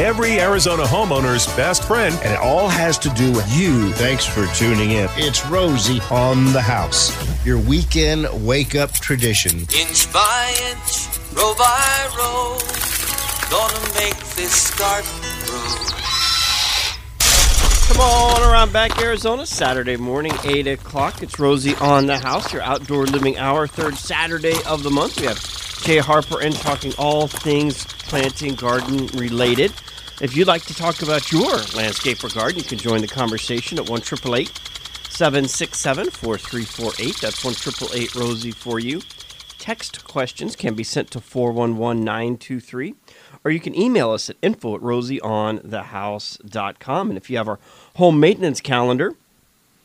every Arizona homeowner's best friend. And it all has to do with you. Thanks for tuning in. It's Rosie on the house, your weekend wake up tradition. Inch by inch, row by row, gonna make this garden grow. Come on around back, Arizona. Saturday morning, 8 o'clock. It's Rosie on the house, your outdoor living hour, third Saturday of the month. We have Jay Harper and talking all things planting, garden related. If you'd like to talk about your landscape or garden, you can join the conversation at 1 767 4348. That's 1 Rosie for you. Text questions can be sent to 411 923 or you can email us at info at rosieonthehouse.com. And if you have our home maintenance calendar,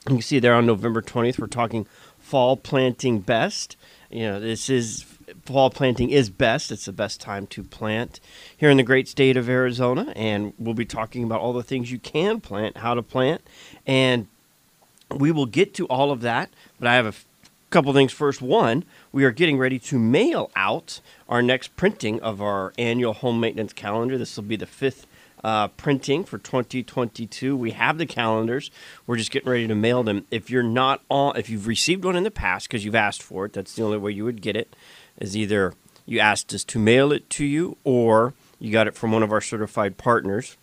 you can see there on November 20th, we're talking fall planting best. You know, this is fall planting is best. It's the best time to plant here in the great state of Arizona. And we'll be talking about all the things you can plant, how to plant, and we will get to all of that. But I have a couple things first. One, we are getting ready to mail out our next printing of our annual home maintenance calendar. This will be the fifth uh, printing for 2022. We have the calendars. We're just getting ready to mail them. If you're not on, if you've received one in the past because you've asked for it, that's the only way you would get it. Is either you asked us to mail it to you, or you got it from one of our certified partners.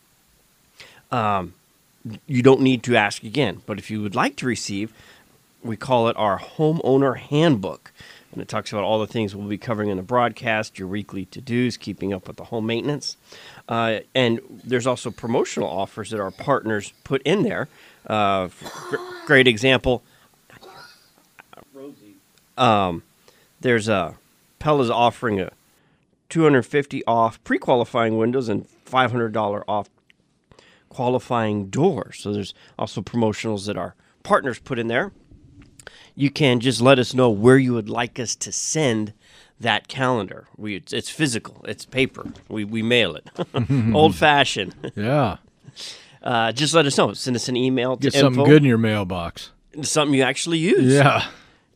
Um, you don't need to ask again. But if you would like to receive, we call it our homeowner handbook. And it talks about all the things we'll be covering in the broadcast, your weekly to dos, keeping up with the home maintenance. Uh, and there's also promotional offers that our partners put in there. Uh, great example. Um, there's a Pella's offering a 250 off pre-qualifying windows and $500 off qualifying doors. So there's also promotionals that our partners put in there you can just let us know where you would like us to send that calendar. We it's, it's physical. It's paper. We we mail it. Old fashioned. Yeah. Uh, just let us know. Send us an email. Get something good in your mailbox. Something you actually use. Yeah.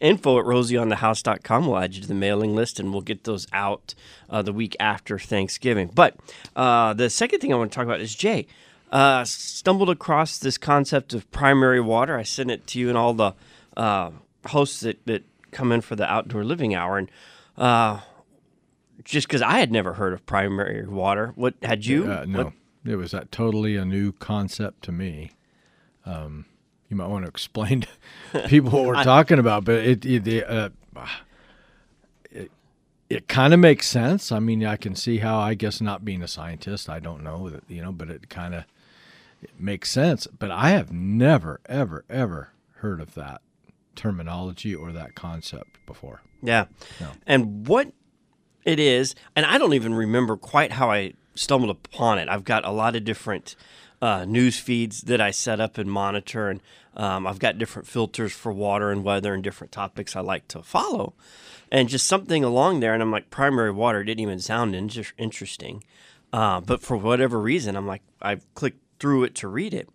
Info at rosieonthehouse.com. We'll add you to the mailing list and we'll get those out uh, the week after Thanksgiving. But uh, the second thing I want to talk about is Jay. Uh, stumbled across this concept of primary water. I sent it to you and all the uh, hosts that, that come in for the outdoor living hour, and uh, just because I had never heard of primary water, what had you? Uh, no, what? it was totally a new concept to me. Um, you might want to explain to people what we're I, talking about, but it it uh, it, it kind of makes sense. I mean, I can see how. I guess not being a scientist, I don't know that you know, but it kind of makes sense. But I have never, ever, ever heard of that terminology or that concept before. Yeah. No. And what it is, and I don't even remember quite how I stumbled upon it. I've got a lot of different uh, news feeds that I set up and monitor, and um, I've got different filters for water and weather and different topics I like to follow. And just something along there, and I'm like, primary water didn't even sound in- interesting. Uh, but for whatever reason, I'm like, I clicked through it to read it.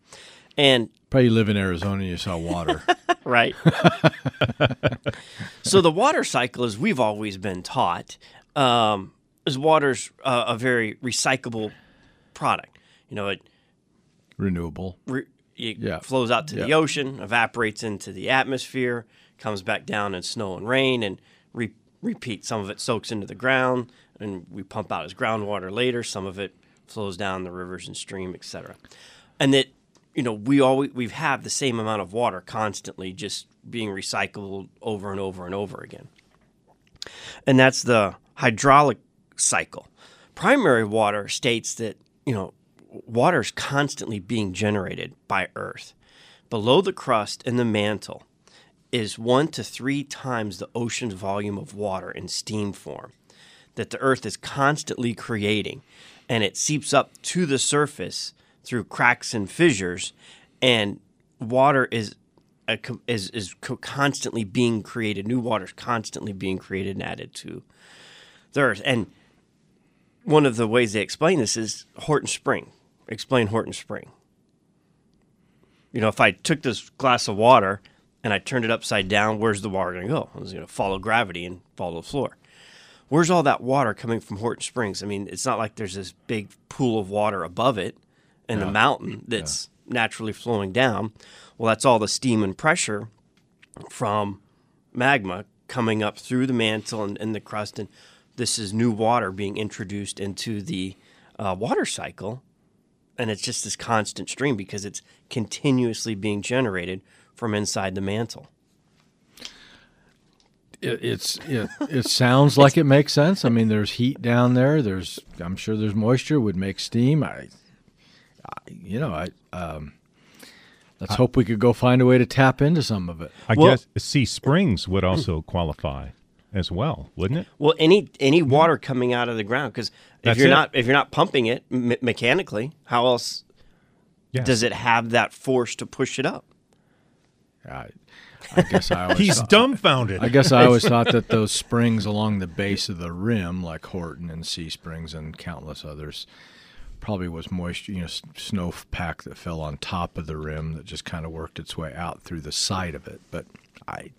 And probably you live in Arizona, and you saw water. right. so the water cycle, as we've always been taught, um, is water's uh, a very recyclable product. You know, it renewable. Re- it yeah. flows out to yeah. the ocean, evaporates into the atmosphere, comes back down in snow and rain, and re- repeat. Some of it soaks into the ground, and we pump out as groundwater later. Some of it flows down the rivers and stream, etc. And that you know, we always we have the same amount of water constantly just being recycled over and over and over again. And that's the hydraulic cycle. Primary water states that, you know, water is constantly being generated by Earth. Below the crust and the mantle is one to three times the ocean's volume of water in steam form that the Earth is constantly creating. And it seeps up to the surface through cracks and fissures, and water is a, is is constantly being created. New water is constantly being created and added to the earth. And one of the ways they explain this is Horton Spring. Explain Horton Spring. You know, if I took this glass of water and I turned it upside down, where's the water going to go? It's going to follow gravity and follow the floor. where's all that water coming from Horton Springs? I mean, it's not like there's this big pool of water above it and a mountain that's naturally flowing down. Well, that's all the steam and pressure from magma coming up through the mantle and, and the crust, and this is new water being introduced into the uh, water cycle, and it's just this constant stream because it's continuously being generated from inside the mantle. It, it's it, it sounds like it makes sense. I mean, there's heat down there. There's I'm sure there's moisture would make steam. I, I you know, I um, let's hope we could go find a way to tap into some of it. I Well- guess See Springs would also qualify as well, wouldn't it? Well, any any water coming out of the ground because if That's you're it. not if you're not pumping it me- mechanically, how else Yes. does it have that force to push it up? I, I guess I always He's thought, dumbfounded. I guess I always thought that those springs along the base of the rim, like Horton and See Springs and countless others, probably was moisture, you know, s- snowpack that fell on top of the rim that just kind of worked its way out through the side of it. But I,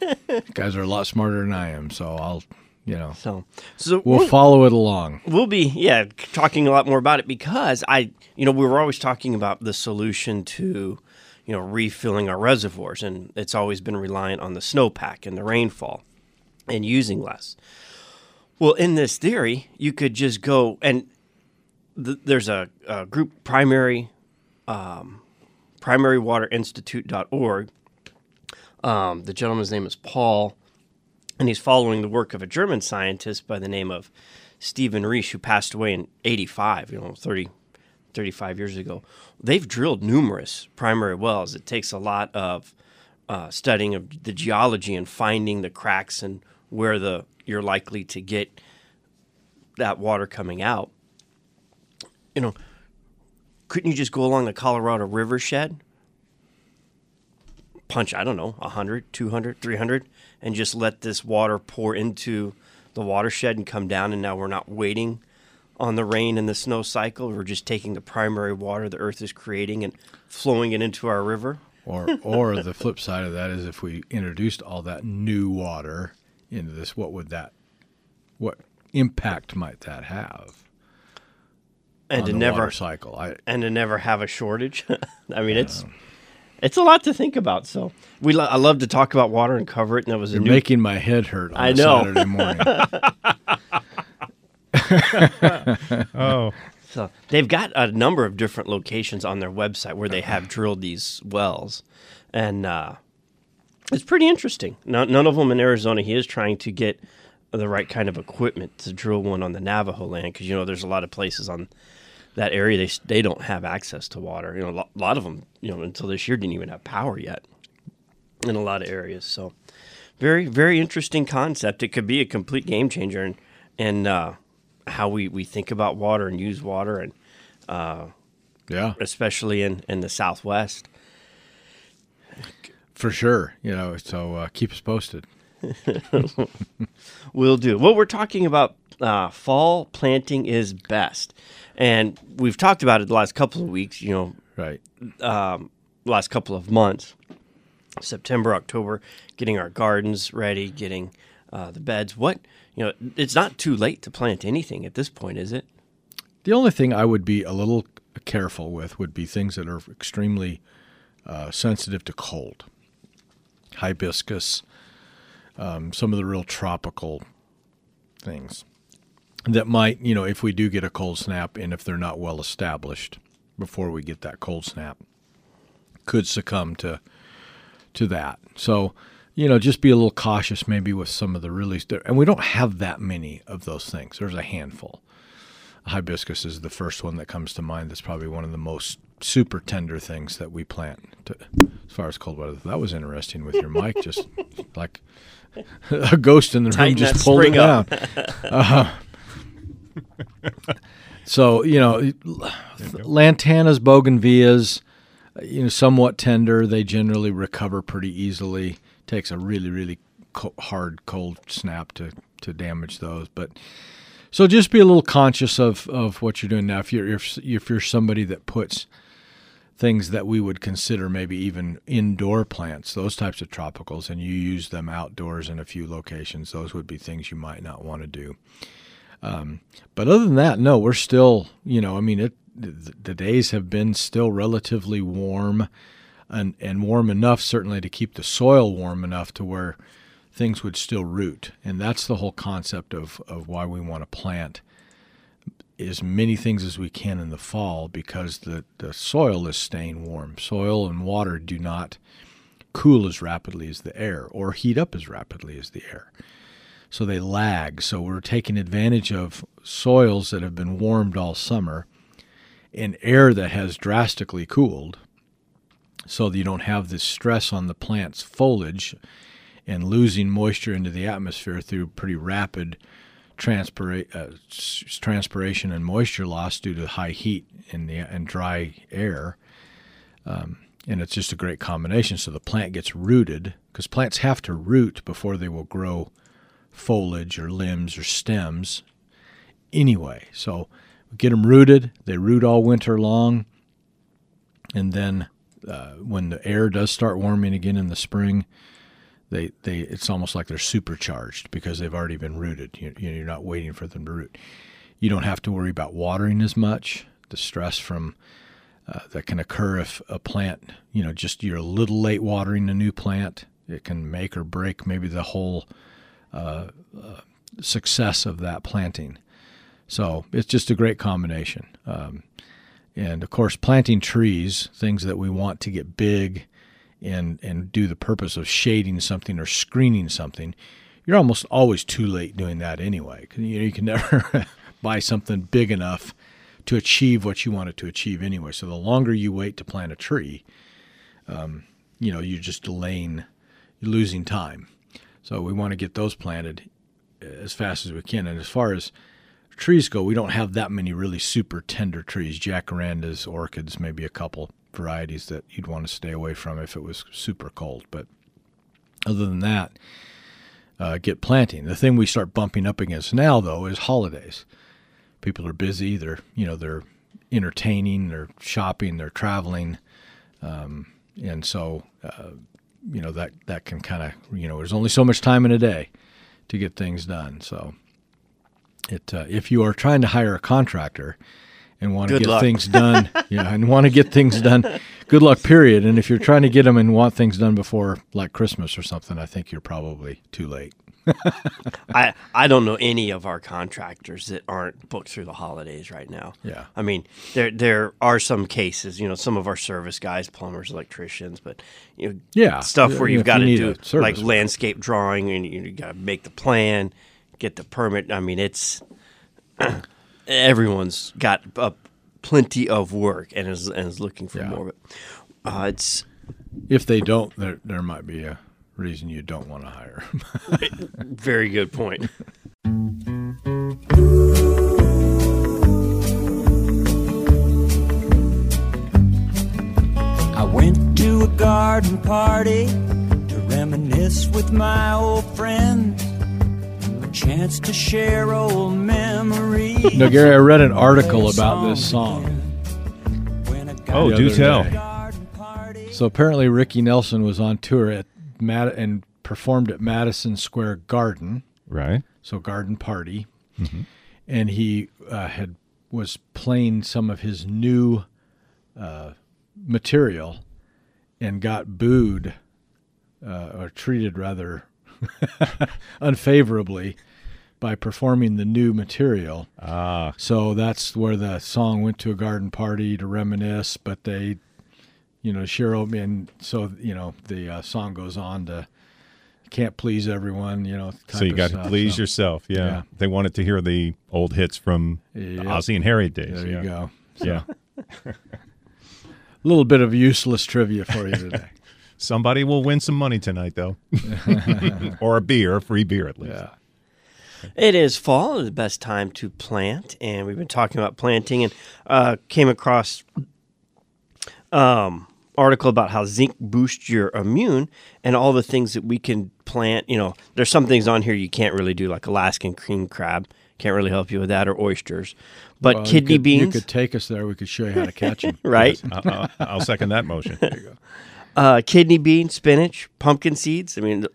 guys are a lot smarter than I am, so I'll, you know, So, so we'll we'll, follow it along. we'll be yeah talking a lot more about it because I you know we were always talking about the solution to you know refilling our reservoirs and it's always been reliant on the snowpack and the rainfall and using less. Well, in this theory, you could just go and th- there's a, a group primary um, primarywaterinstitute.org. Um, the gentleman's name is Paul, and he's following the work of a German scientist by the name of Stephen Riess, who passed away in 85, you know, 30, 35 years ago. They've drilled numerous primary wells. It takes a lot of uh, studying of the geology and finding the cracks and where the you're likely to get that water coming out. You know, couldn't you just go along the Colorado River shed? Punch, I don't know, 100, 200, 300, and just let this water pour into the watershed and come down. And now we're not waiting on the rain and the snow cycle. We're just taking the primary water the earth is creating and flowing it into our river. Or, or the flip side of that is if we introduced all that new water into this, what would that, what impact might that have And to never water cycle? I, and to never have a shortage. I mean, it's it's a lot to think about. So we lo- I love to talk about water and cover it. And that was You're new making my head hurt on I a know. Saturday morning. oh, So they've got a number of different locations on their website where they have drilled these wells, and uh, it's pretty interesting. No, none of them in Arizona. He is trying to get the right kind of equipment to drill one on the Navajo land because you know there's a lot of places on that area they they don't have access to water. You know, a lo- lot of them you know until this year didn't even have power yet in a lot of areas. So very very interesting concept. It could be a complete game changer and and uh, how we we think about water and use water and yeah, especially in in the Southwest. for sure. You know, so uh, keep us posted. Will do. Well, we're talking about uh, fall planting is best, and we've talked about it the last couple of weeks. You know, Right. last couple of months, September, October, getting our gardens ready, getting uh, the beds. What you know, it's not too late to plant anything at this point, is it? The only thing I would be a little careful with would be things that are extremely uh, sensitive to cold. Hibiscus, um, some of the real tropical things that might, you know, if we do get a cold snap and if they're not well established before we get that cold snap, could succumb to to that. So, you know, just be a little cautious maybe with some of the really, and we don't have that many of those things. There's a handful hibiscus is the first one that comes to mind. That's probably one of the most super tender things that we plant to, as far as cold weather. That was interesting with your mic, just like a ghost in the room just pulled it up. down. Uh, so you know, lantanas, bougainvilleas, you know, somewhat tender. They generally recover pretty easily. Takes a really, really co- hard cold snap to to damage those, but. So just be a little conscious of, of what you're doing now. If you're if, if you're somebody that puts things that we would consider maybe even indoor plants, those types of tropicals, and you use them outdoors in a few locations, those would be things you might not want to do. Um, but other than that, no, we're still, you know, I mean, it, the, the days have been still relatively warm and, and warm enough, certainly, to keep the soil warm enough to where things would still root. And that's the whole concept of, of why we want to plant as many things as we can in the fall because the, the soil is staying warm. Soil and water do not cool as rapidly as the air or heat up as rapidly as the air. So they lag. So we're taking advantage of soils that have been warmed all summer and air that has drastically cooled so that you don't have this stress on the plant's foliage and losing moisture into the atmosphere through pretty rapid transpira- uh, transpiration and moisture loss due to high heat and the and dry air. Um, and it's just a great combination. So the plant gets rooted because plants have to root before they will grow foliage or limbs or stems anyway. So get them rooted. They root all winter long, and then uh, when the air does start warming again in the spring, they they it's almost like they're supercharged because they've already been rooted. You, you're not waiting for them to root. You don't have to worry about watering as much. The stress from uh, that can occur if a plant, you know, just you're a little late watering a new plant, it can make or break maybe the whole uh, success of that planting. So it's just a great combination. Um, and of course, planting trees, things that we want to get big and and do the purpose of shading something or screening something, you're almost always too late doing that anyway. You, know, you can never buy something big enough to achieve what you want it to achieve anyway. So the longer you wait to plant a tree, um, you know, you're just delaying, you're losing time. So we want to get those planted as fast as we can. And as far as trees go, we don't have that many really super tender trees. Jacarandas, orchids, maybe a couple varieties that you'd want to stay away from if it was super cold. But other than that, uh, get planting. The thing we start bumping up against now, though, is holidays. People are busy. They're you know they're entertaining. They're shopping. They're traveling, um, and so uh, you know that that can kind of you know there's only so much time in a day to get things done. So it uh, if you are trying to hire a contractor and want to get luck. things done, yeah, and want to get things done. Good luck, period. And if you're trying to get them and want things done before like Christmas or something, I think you're probably too late. I I don't know any of our contractors that aren't booked through the holidays right now. Yeah. I mean, there there are some cases, you know, some of our service guys, plumbers, electricians, but you know, Yeah. stuff where you've got to do like work. landscape drawing and you, got to make the plan, get the permit. I mean, it's everyone's got uh, plenty of work and is and is looking for Yeah. more. But uh, it's If they don't, there there might be a reason you don't want to hire him. very good point. I went to a garden party to reminisce with my old friends. A chance to share old memories. no, Gary, I read an article about this song. When I got Oh, do tell. day. So apparently, Ricky Nelson was on tour at Mad- and performed at Madison Square Garden. Right. so garden party, and he uh, had was playing some of his new uh, material, and got booed uh, or treated rather unfavorably by performing the new material. Ah, So that's where the song went to a garden party to reminisce, but they, you know, Cheryl, and so you know the uh, song goes on to can't please everyone, you know. so you got to please So- yourself. Yeah. Yeah. They wanted to hear the old hits from the Yep. Ozzie and Harriet days. There yeah. you go. Yeah. A little bit of useless trivia for you today. Somebody will win some money tonight, though, or a beer, a free beer at least. yeah. It is fall, the best time to plant, and we've been talking about planting, and uh, came across um article about how zinc boosts your immune and all the things that we can plant. You know, there's some things on here you can't really do, like Alaskan cream crab. can't really help you with that, or oysters. But Well, you kidney could- beans, You could take us there. We could show you how to catch them. right? I'll, I'll- I'll second that motion. Uh, kidney beans, spinach, pumpkin seeds. I mean,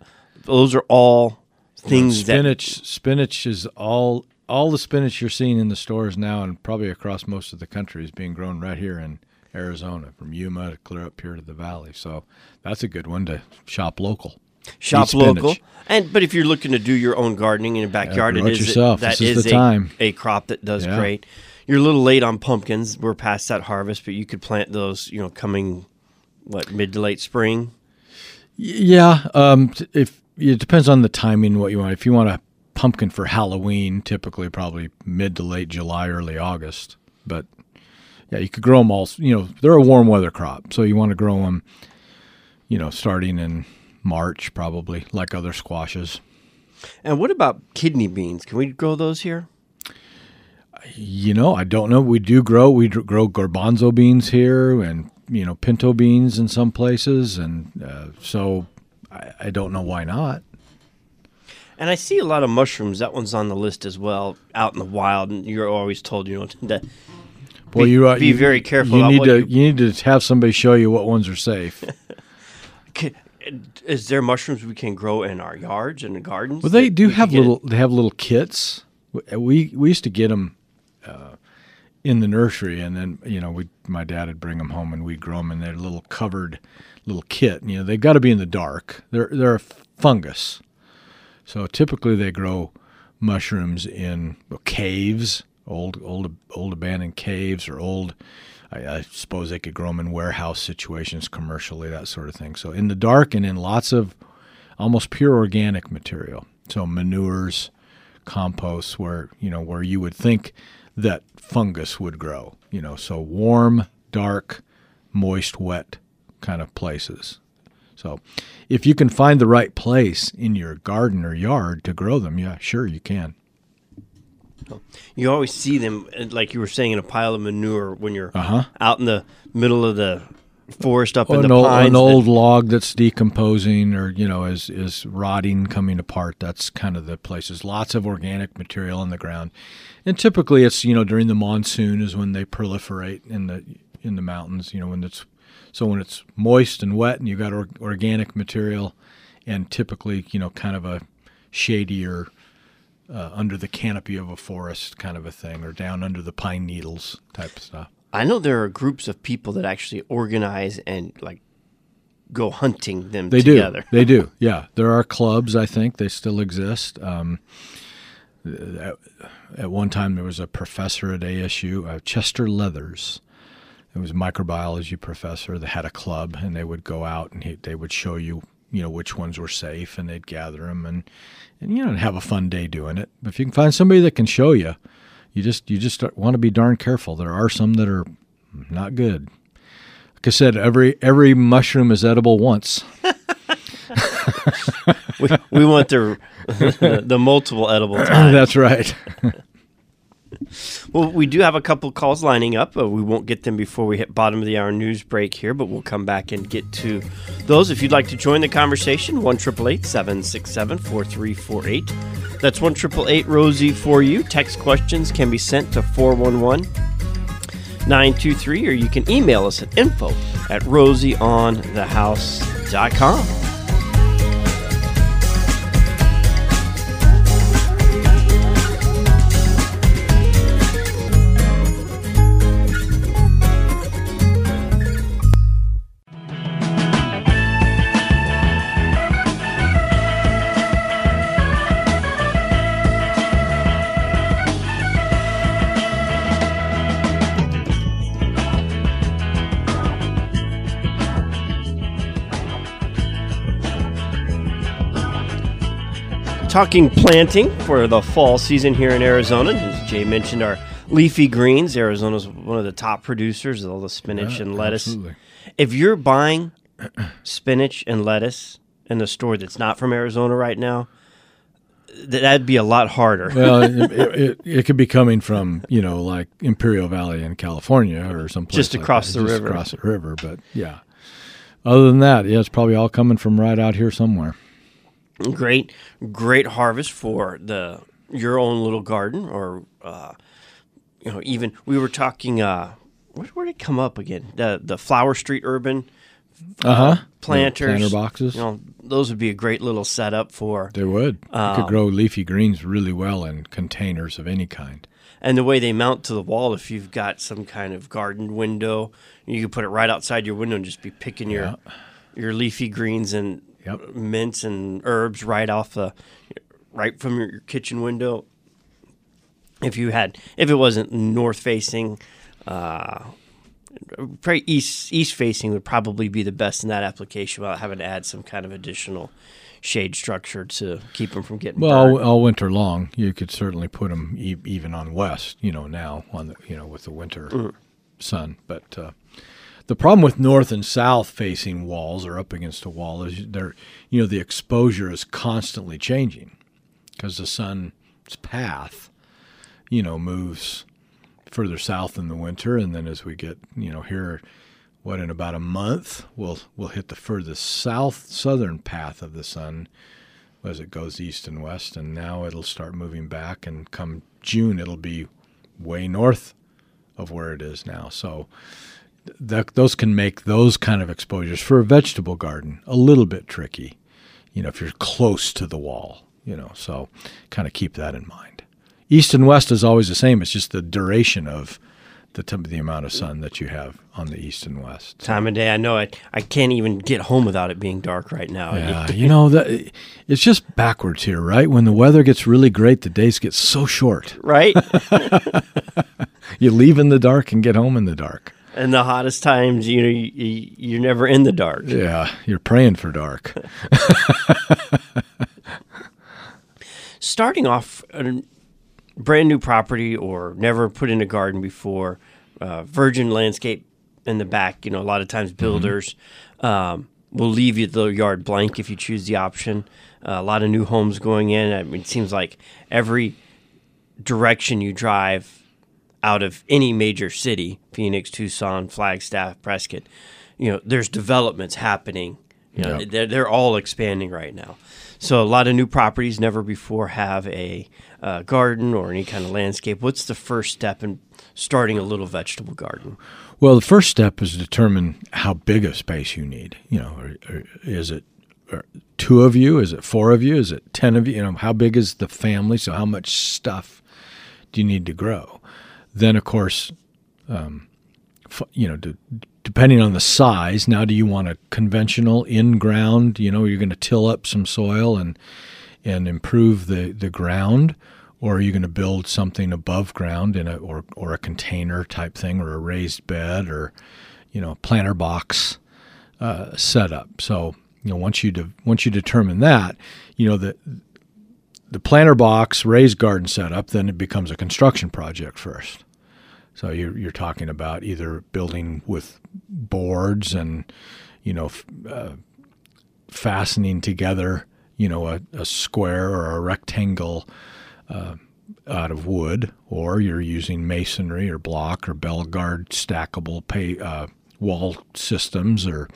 those are all things that spinach. Spinach is all all the spinach you're seeing in the stores now, and probably across most of the country, is being grown right here in Arizona, from Yuma to clear up here to the valley. So that's a good one to shop local. shop local. And but if you're looking to do your own gardening in your backyard, grow it is yourself. that is is the a, time. a crop that does Yeah. great. You're a little late on pumpkins. We're past that harvest, but you could plant those. You know, coming what mid to late spring. Yeah, um, if it depends on the timing, what you want. If you want a pumpkin for Halloween, typically probably mid to late July, early August. But yeah, you could grow them all. You know, they're a warm weather crop, so you want to grow them. You know, starting in March, probably like other squashes. And what about kidney beans? Can we grow those here? You know, I don't know. We do grow. We grow garbanzo beans here, and you know, pinto beans in some places, and uh, so I, I don't know why not. And I see a lot of mushrooms. That one's on the list as well, out in the wild. And you're always told, you know, to Well, Be- you uh, be you- very careful You need to you- you... need to have somebody show you what ones are safe. K- Is there mushrooms we can grow in our yards and the gardens? well, they do we have little. They have little kits. We we used to get them uh, in the nursery, and then you know we my dad would bring them home, and we'd grow them in their little covered little kit. You know they've got to be in the dark. They're they're a fungus, so typically they grow mushrooms in caves, old old old abandoned caves, or old. I, I suppose they could grow them in warehouse situations, commercially, that sort of thing. So in the dark and in lots of almost pure organic material. So manures, composts, where you know where you would think that fungus would grow. You know, so warm, dark, moist, wet kind of places. So if you can find the right place in your garden or yard to grow them, yeah, sure you can. You always see them, like you were saying, in a pile of manure when you're Uh-huh. out in the middle of the forest up in an the old, pines. an that- old log that's decomposing or you know is is rotting coming apart that's kind of the places lots of organic material in the ground and typically it's you know during the monsoon is when they proliferate in the in the mountains you know when it's so when it's moist and wet and you've got or, organic material and typically you know kind of a shadier uh, under the canopy of a forest kind of a thing or down under the pine needles type stuff I know there are groups of people that actually organize and like go hunting them They together. do. They do. Yeah, there are clubs. I think they still exist. Um, at, at one time, there was a professor at ASU, uh, Chester Leathers. It was a microbiology professor that had a club, and they would go out and he, they would show you, you know, which ones were safe, and they'd gather them and and you know have a fun day doing it. But if you can find somebody that can show you, you just you just want to be darn careful. There are some that are not good. Like I said, every every mushroom is edible once. we, we want the the multiple edible times. That's right. Well, we do have a couple calls lining up. Uh, we won't get them before we hit bottom of the hour news break here, but we'll come back and get to those. If you'd like to join the conversation, one triple eight seven six seven four three four eight. That's one triple eight Rosie for you. Text questions can be sent to four one one. 923, or you can email us at info at rosieonthehouse.com. talking planting for the fall season here in Arizona. As Jay mentioned, our leafy greens. Arizona's one of the top producers of all the spinach and lettuce. Absolutely. If you're buying spinach and lettuce in a store that's not from Arizona right now, that'd be a lot harder. Well, it, it, it, could be coming from you know like Imperial Valley in California or someplace Just like across that, the just river. Across the river, but yeah. Other than that, yeah, it's probably all coming from right out here somewhere. Great, great harvest for the your own little garden, or uh, you know, even we were talking. Uh, where, where did it come up again? The the Flower Street Urban Uh huh. planters, planter boxes. You know, those would be a great little setup for. They would. you Um, could grow leafy greens really well in containers of any kind. And the way they mount to the wall, if you've got some kind of garden window, you can put it right outside your window and just be picking your your leafy greens and Yep. mints and herbs right off the right from your, kitchen window. If you had, if it wasn't north facing, uh, probably east east facing would probably be the best in that application without having to add some kind of additional shade structure to keep them from getting Well, all, all winter long, you could certainly put them e- even on west. You know, now on the you know with the winter Mm. sun. But uh, the problem with north and south facing walls or up against a wall is they're you know the exposure is constantly changing because the sun's path, you know, moves further south in the winter, and then as we get you know here. What in about a month we'll we'll hit the furthest south southern path of the sun as it goes east and west, and now it'll start moving back, and come June it'll be way north of where it is now. So that those can make those kind of exposures for a vegetable garden a little bit tricky. You know, if you're close to the wall, you know, so kind of keep that in mind. East and west is always the same. It's just the duration of the t- the amount of sun that you have on the east and west. time of day. I know I, I can't even get home without it being dark right now. Yeah, you know that it's just backwards here, right? When the weather gets really great, the days get so short. right? You leave in the dark and get home in the dark. And the hottest times, you know, you, you, you're never in the dark. Yeah, you're praying for dark. Starting off a brand new property or never put in a garden before, uh, virgin landscape in the back. You know, a lot of times builders um, will leave you the yard blank if you choose the option. Uh, a lot of new homes going in. I mean, it seems like every direction you drive out of any major city Phoenix, Tucson, Flagstaff, Prescott you know, there's developments happening. You know, Yep. they're, they're all expanding right now. So a lot of new properties never before have a uh, garden or any kind of landscape. What's the first step in starting a little vegetable garden? Well, the first step is to determine how big a space you need. You know, or, or is it two of you? Is it four of you? Is it ten of you? You know, how big is the family? So, how much stuff do you need to grow? Then, of course, um, you know, de- depending on the size. Now, do you want a conventional in ground? You know, you're going to till up some soil and and improve the the ground, or are you going to build something above ground in a or or a container type thing, or a raised bed, or you know, planter box uh, setup? So you know, once you de- once you determine that, you know the the planter box raised garden setup, then it becomes a construction project first. So you're you're talking about either building with boards and you know f- uh, fastening together you know a, a square or a rectangle uh, out of wood, or you're using masonry or block or Belgard stackable pay, uh, wall systems or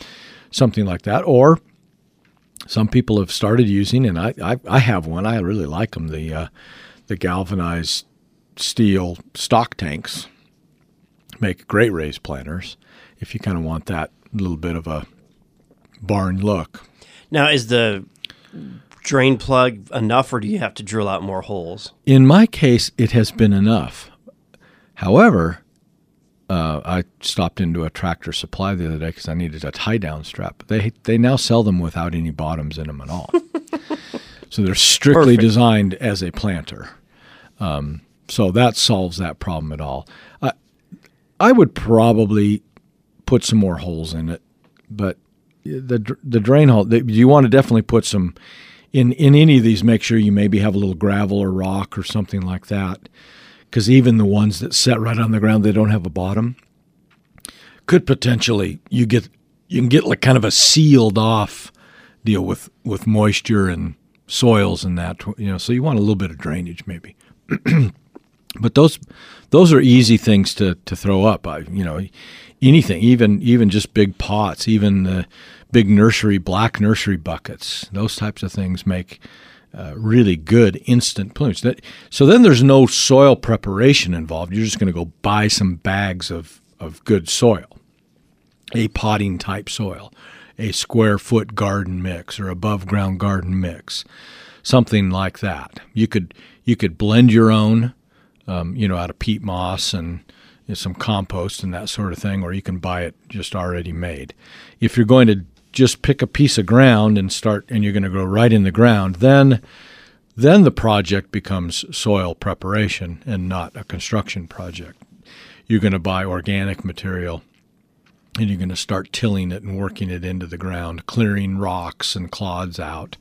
something like that, or some people have started using, and I, I, I have one. I really like them. The uh, the galvanized steel stock tanks make great raised planters. If you kind of want that little bit of a barn look, Now, is the drain plug enough, or do you have to drill out more holes? in my case, it has been enough. However, uh, I stopped into a tractor supply the other day because I needed a tie down strap. They they now sell them without any bottoms in them at all. so they're strictly Perfect. designed as a planter. Um, so that solves that problem at all. I I would probably put some more holes in it, but the the drain hole the, you want to definitely put some in in any of these. Make sure you maybe have a little gravel or rock or something like that, because even the ones that set right on the ground they don't have a bottom could potentially you get you can get like kind of a sealed off deal with with moisture and soils and that you know so you want a little bit of drainage maybe. But those those are easy things to to throw up. I, you know anything even even just big pots even the big nursery black nursery buckets those types of things make uh, really good instant plumage. That, so then there's no soil preparation involved. You're just going to go buy some bags of, of good soil, a potting type soil, a square foot garden mix or above ground garden mix, something like that. You could you could blend your own, um, you know, out of peat moss and you know, some compost and that sort of thing, or you can buy it just already made. If you're going to just pick a piece of ground and start and you're going to grow right in the ground, then then the project becomes soil preparation and not a construction project. You're going to buy organic material and you're going to start tilling it and working it into the ground, clearing rocks and clods out,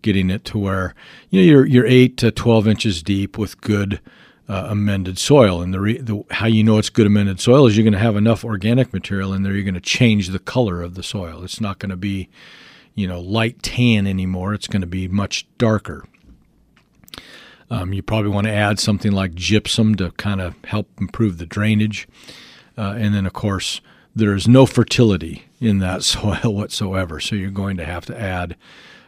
getting it to where you know you're you're eight to twelve inches deep with good uh, amended soil. And the, re- the how you know it's good amended soil is you're going to have enough organic material in there. You're going to change the color of the soil. It's not going to be, you know, light tan anymore. It's going to be much darker. Um, you probably want to add something like gypsum to kind of help improve the drainage. Uh, and then, of course, there is no fertility in that soil whatsoever. So you're going to have to add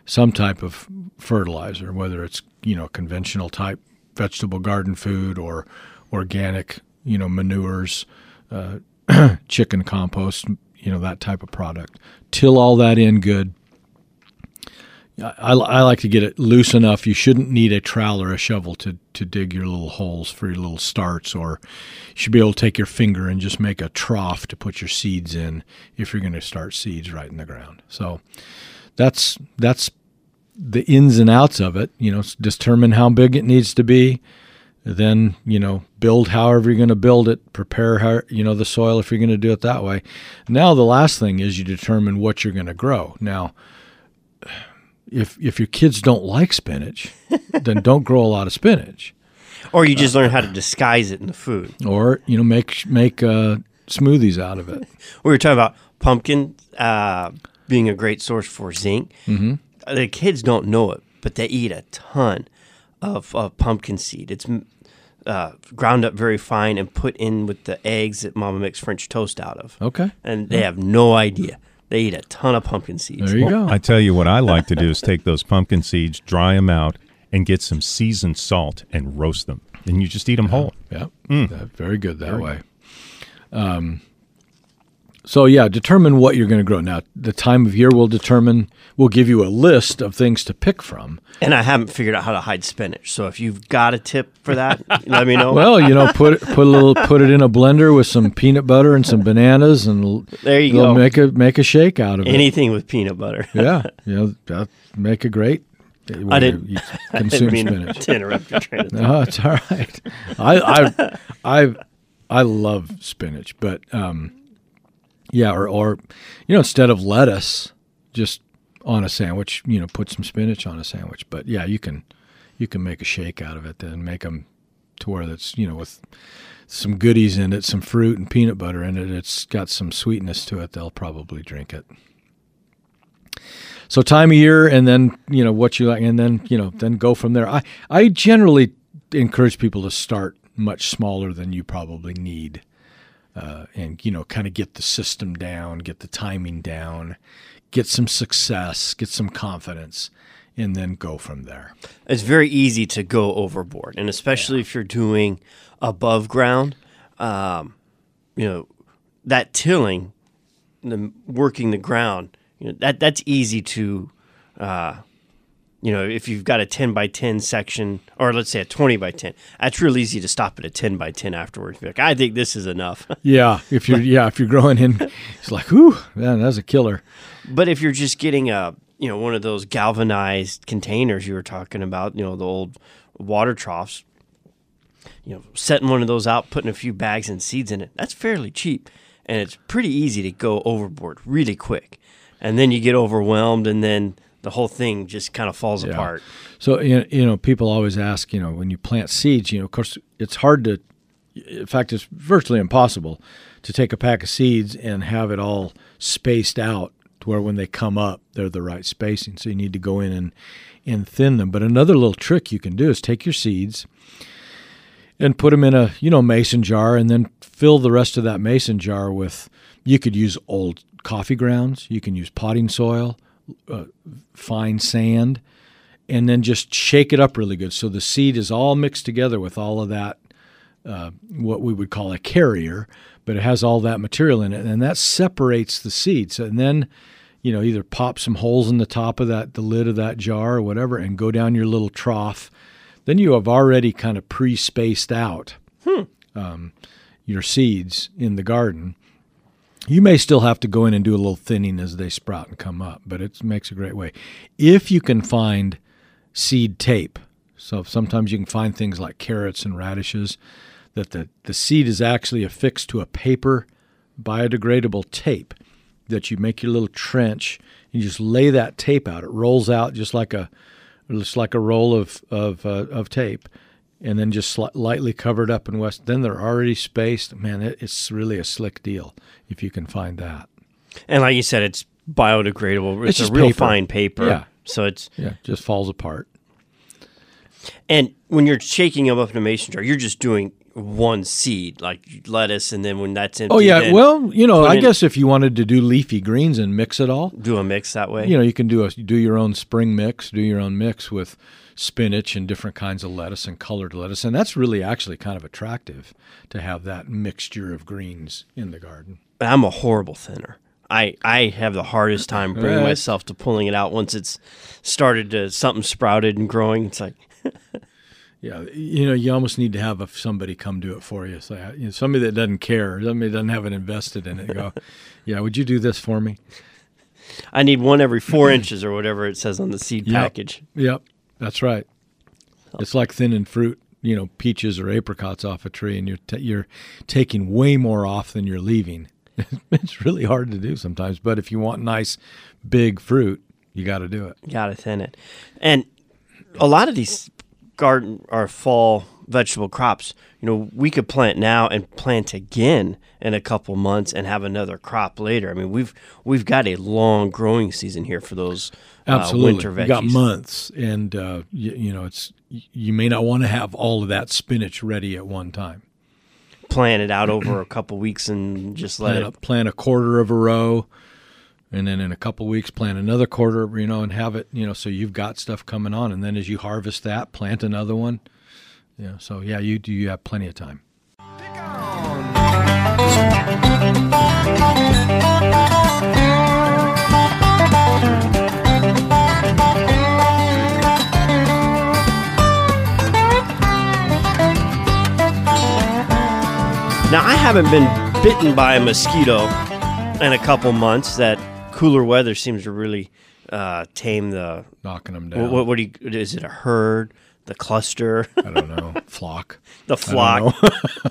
some type of fertilizer, whether it's you know conventional type vegetable garden food or organic, you know, manures, uh, chicken compost, you know, that type of product. Till all that in good. I, I like to get it loose enough. You shouldn't need a trowel or a shovel to, to dig your little holes for your little starts, or you should be able to take your finger and just make a trough to put your seeds in if you're going to start seeds right in the ground. So that's that's the ins and outs of it. You know, determine how big it needs to be. Then you know, build however you're going to build it. Prepare how you know the soil if you're going to do it that way. Now the last thing is you determine what you're going to grow. Now, if if your kids don't like spinach, then don't grow a lot of spinach. Or you just learn how to disguise it in the food. Or you know, make make uh, smoothies out of it. We were talking about pumpkin uh, being a great source for zinc. Mm-hmm the kids don't know it, but they eat a ton of, of pumpkin seed. It's uh, ground up very fine and put in with the eggs that Mama makes French toast out of. Okay. And they have no idea. They eat a ton of pumpkin seeds. There you go. I tell you what I like to do is take those pumpkin seeds, dry them out, and get some seasoned salt and roast them. And you just eat them whole. Yeah, That- very good that way. Um, so yeah, determine what you're going to grow. Now, the time of year will determine. We'll give you a list of things to pick from. And I haven't figured out how to hide spinach. So if you've got a tip for that, let me know. Well, you know, put it, put a little, put it in a blender with some peanut butter and some bananas, and There you go. Make a make a shake out of it. anything with peanut butter. Yeah, you know, make a great. I didn't, you I consume didn't mean spinach. to interrupt your train of thought. No, it's all right. I I I I love spinach, but um, yeah, or or you know, instead of lettuce, just on a sandwich, you know, put some spinach on a sandwich. But yeah, you can you can make a shake out of it then make them to where that's you know with some goodies in it, some fruit and peanut butter in it. It's got some sweetness to it. They'll probably drink it. So time of year, and then you know what you like, and then you know then go from there. I I generally encourage people to start much smaller than you probably need, uh, and you know kind of get the system down, get the timing down, get some success, get some confidence, and then go from there. it's very easy to go overboard, and especially if you're doing above ground, um, you know, that tilling, the working the ground, you know, that that's easy to, uh, you know, if you've got a ten by ten section, or let's say a twenty by ten, that's real easy to stop at a ten by ten afterwards. Be like, I think this is enough. Yeah, if you're yeah if you're growing in, it's like whew, man, that's a killer. But if you're just getting a, you know, one of those galvanized containers you were talking about, you know, the old water troughs, you know, setting one of those out, putting a few bags and seeds in it, that's fairly cheap. And it's pretty easy to go overboard really quick. And then you get overwhelmed and then the whole thing just kind of falls Yeah. apart. So you know, you know, people always ask, you know, when you plant seeds, you know, of course, it's hard to. In fact, it's virtually impossible to take a pack of seeds and have it all spaced out to where when they come up, they're the right spacing. So you need to go in and and thin them. But another little trick you can do is take your seeds and put them in a you know mason jar, and then fill the rest of that mason jar with. You could use old coffee grounds. You can use potting soil, uh, fine sand and then just shake it up really good. So the seed is all mixed together with all of that uh, what we would call a carrier but it has all that material in it and that separates the seeds. And then you know either pop some holes in the top of that the lid of that jar or whatever and go down your little trough. Then you have already kind of pre-spaced out um, your seeds in the garden you may still have to go in and do a little thinning as they sprout and come up, but it makes a great way. If you can find seed tape, so sometimes you can find things like carrots and radishes that the, the seed is actually affixed to a paper biodegradable tape that you make your little trench. And you just lay that tape out. It rolls out just like a just like a roll of of, uh, of tape, and then just lightly covered up in west. Then they're already spaced. Man, it, it's really a slick deal if you can find that. And like you said, it's biodegradable. It's, It's a just real paper. fine paper. Yeah. So it's Yeah, just falls apart. and when you're shaking them up in a mason jar, you're just doing one seed, like lettuce, and then when that's empty, Oh yeah, then well, you know, I in- guess if you wanted to do leafy greens and mix it all, do a mix that way. you know, you can do a do your own spring mix, do your own mix with spinach and different kinds of lettuce and colored lettuce, and that's really actually kind of attractive to have that mixture of greens in the garden. I'm a horrible thinner. I, I have the hardest time bringing Uh, myself to pulling it out once it's started to something sprouted and growing. It's like Yeah, you know, you almost need to have a, somebody come do it for you. So you know, somebody that doesn't care, somebody that doesn't have it invested in it. Go, yeah, would you do this for me? I need one every four inches or whatever it says on the seed Yep. package. Yep, that's right. It's like thinning fruit, you know, peaches or apricots off a tree, and you're ta you're taking way more off than you're leaving. it's really hard to do sometimes, but if you want nice, big fruit, you got to do it. Got to thin it. And a lot of these garden or fall vegetable crops, you know, we could plant now and plant again in a couple months and have another crop later. I mean, we've we've got a long growing season here for those uh, Absolutely, winter veggies. you got months, and uh, you, you know, it's you may not want to have all of that spinach ready at one time. Plant it out over a couple weeks and just let plant, it a, plant a quarter of a row and then in a couple weeks plant another quarter you know and have it you know so you've got stuff coming on and then as you harvest that plant another one yeah so yeah you do you have plenty of time Now, I haven't been bitten by a mosquito in a couple months. That cooler weather seems to really uh, tame the. knocking them down what, what do you? Is it a herd? The cluster? i don't know flock the flock?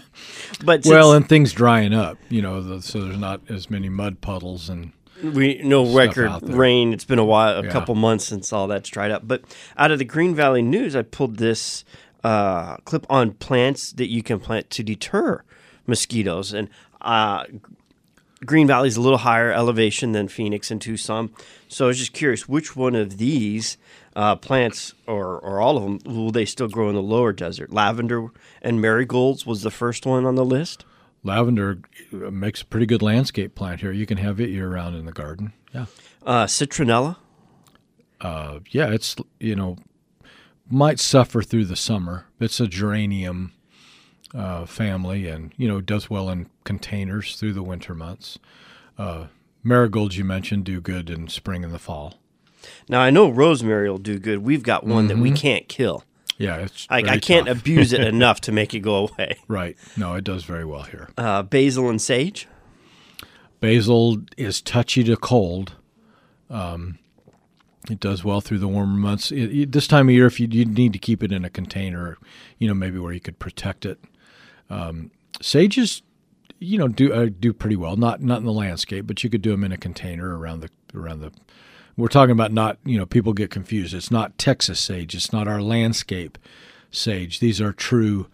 but well and things drying up you know the, so there's not as many mud puddles and we no record rain. It's been a while, a Yeah. couple months since all that's dried up. But out of the Green Valley News, I pulled this uh, clip on plants that you can plant to deter mosquitoes. And uh, Green Valley is a little higher elevation than Phoenix and Tucson. So I was just curious, which one of these uh, plants, or, or all of them, will they still grow in the lower desert? Lavender and marigolds was the first one on the list. lavender uh, makes a pretty good landscape plant here you can have it year round in the garden yeah Uh, citronella, uh, yeah, it's you know might suffer through the summer. It's a geranium uh, family, and you know does well in containers through the winter months. Uh, marigolds you mentioned do good in spring and the fall. Now I know rosemary will do good. We've got one that we can't kill. Yeah, it's I, Mm-hmm. I can't tough. abuse it enough to make it go away. right. No, it does very well here. Uh, basil and sage. Basil is touchy to cold. Um, it does well through the warmer months. It, it- this time of year, if you you need to keep it in a container, you know, maybe where you could protect it. Um, sages, you know, do uh, do pretty well. Not not in the landscape, but you could do them in a container around the around the. We're talking about not you know people get confused. It's not Texas sage. It's not our landscape sage. These are true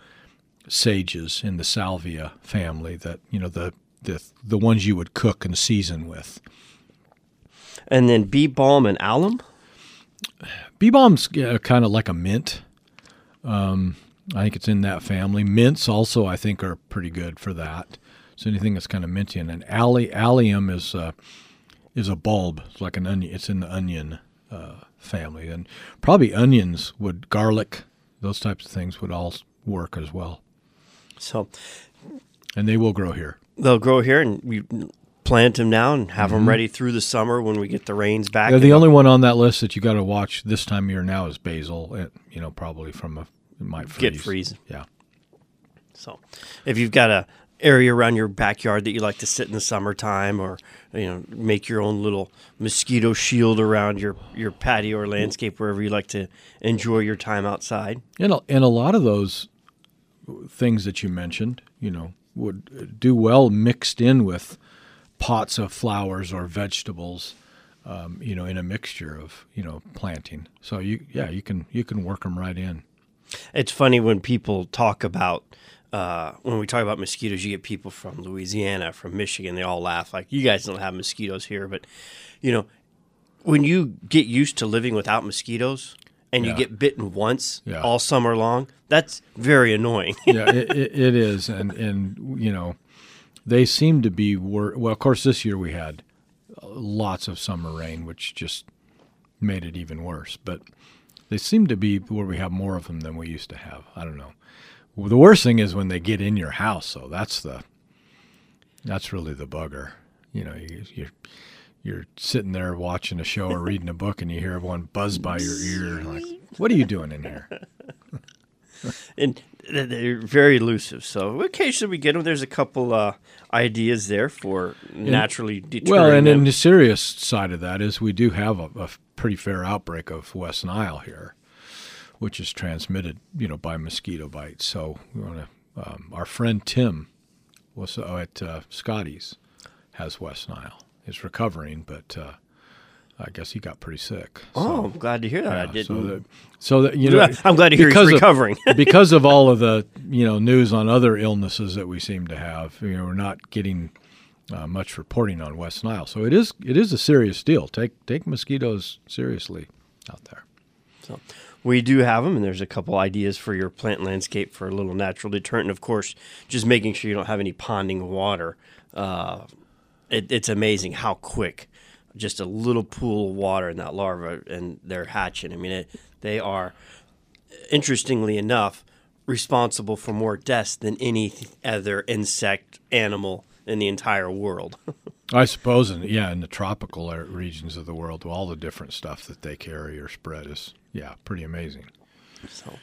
sages in the salvia family. That you know the the the ones you would cook and season with. And then bee balm and allium. Bee balm's uh, kind of like a mint. Um, I think it's in that family. Mints also, I think, are pretty good for that. So anything that's kind of minty, and alli- allium is uh, is a bulb. It's like an onion. It's in the onion uh, family, and probably onions would, garlic, those types of things would all work as well, So and they will grow here. they'll grow here, and we plant them now and have them ready through the summer when we get the rains back. Yeah, the only one on that list that you got to watch this time of year now is basil. It, you know, probably from a it might freeze. Get freeze. Yeah. So, if you've got a area around your backyard that you like to sit in the summertime, or you know, make your own little mosquito shield around your your patio or landscape wherever you like to enjoy your time outside. And a, and a lot of those things that you mentioned, you know, would do well mixed in with pots of flowers or vegetables, um, you know, in a mixture of you know planting. So you yeah you can you can work them right in. It's funny when people talk about uh, when we talk about mosquitoes. You get people from Louisiana, from Michigan. They all laugh like, "You guys don't have mosquitoes here," but you know, when you get used to living without mosquitoes and you get bitten once Yeah. all summer long, that's very annoying. yeah, it, it, it is, and and you know, they seem to be wor- well. Of course, this year we had lots of summer rain, which just made it even worse. But they seem to be where we have more of them than we used to have. I don't know. Well, the worst thing is when they get in your house. So that's the that's really the bugger. You know, you, you're you're sitting there watching a show or reading a book, and you hear one buzz by your ear. Like, what are you doing in here? and they're very elusive. So occasionally we get them. There's a couple uh, ideas there for naturally deterring Well, and them. then the serious side of that is we do have a, a pretty fair outbreak of West Nile here, which is transmitted, you know, by mosquito bites. So we want to. Um, our friend Tim was uh, at uh, Scotty's has West Nile. Is recovering, but uh, I guess he got pretty sick. oh, I'm glad to hear that. I didn't. So that, so that you know, I'm glad to hear he's because of- recovering. because of all of the you know news on other illnesses that we seem to have. You know, we're not getting uh, much reporting on West Nile, so it is it is a serious deal. Take take mosquitoes seriously out there. So we do have them, and there's a couple ideas for your plant landscape for a little natural deterrent. And of course, just making sure you don't have any ponding water. Uh, it, it's amazing how quick just a little pool of water in that larva and they're hatching. I mean, it, they are, interestingly enough, responsible for more deaths than any other insect animal in the entire world. I suppose, in, yeah, in the tropical regions of the world, all the different stuff that they carry or spread is yeah pretty amazing. So,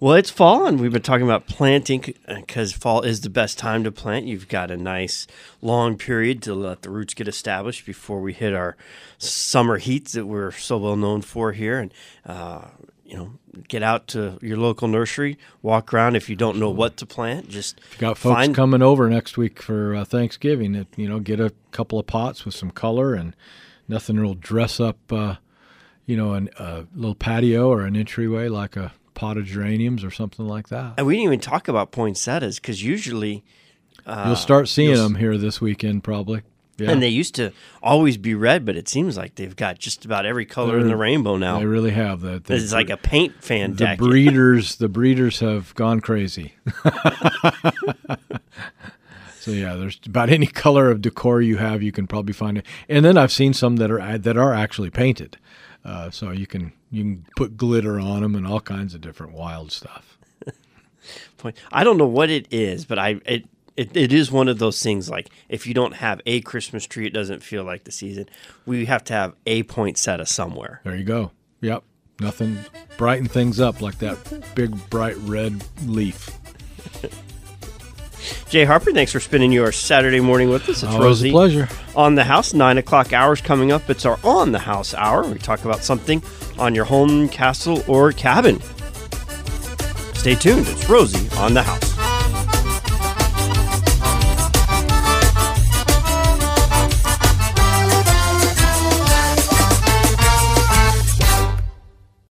well, it's fall, and we've been talking about planting because fall is the best time to plant. You've got a nice long period to let the roots get established before we hit our summer heats that we're so well known for here. And, uh, you know, get out to your local nursery, walk around. If you don't know what to plant, just You got folks find, coming over next week for uh, Thanksgiving. That you know, get a couple of pots with some color and nothing will dress up, uh, you know, an- a little patio or an entryway like a pot of geraniums or something like that. And we didn't even talk about poinsettias because usually, uh, You'll start seeing you'll them here this weekend, probably. Yeah, and they used to always be red, but it seems like they've got just about every color in the rainbow now. they really have that. The, It's like a paint fan the deck. breeders. The breeders have gone crazy. so yeah, there's about any color of decor you have, you can probably find it. And then I've seen some that are that are actually painted, uh, so you can you can put glitter on them and all kinds of different wild stuff. point. I don't know what it is, but I it, it it is one of those things like if you don't have a Christmas tree, it doesn't feel like the season. We have to have a point poinsettia somewhere. There you go. Yep, nothing brighten things up like that big bright red leaf. Jay Harper, thanks for spending your Saturday morning with us. It's Always Rosie a pleasure. on the house. Nine o'clock hours coming up. It's our on the house hour. We talk about something on your home, castle, or cabin. Stay tuned. It's Rosie on the house.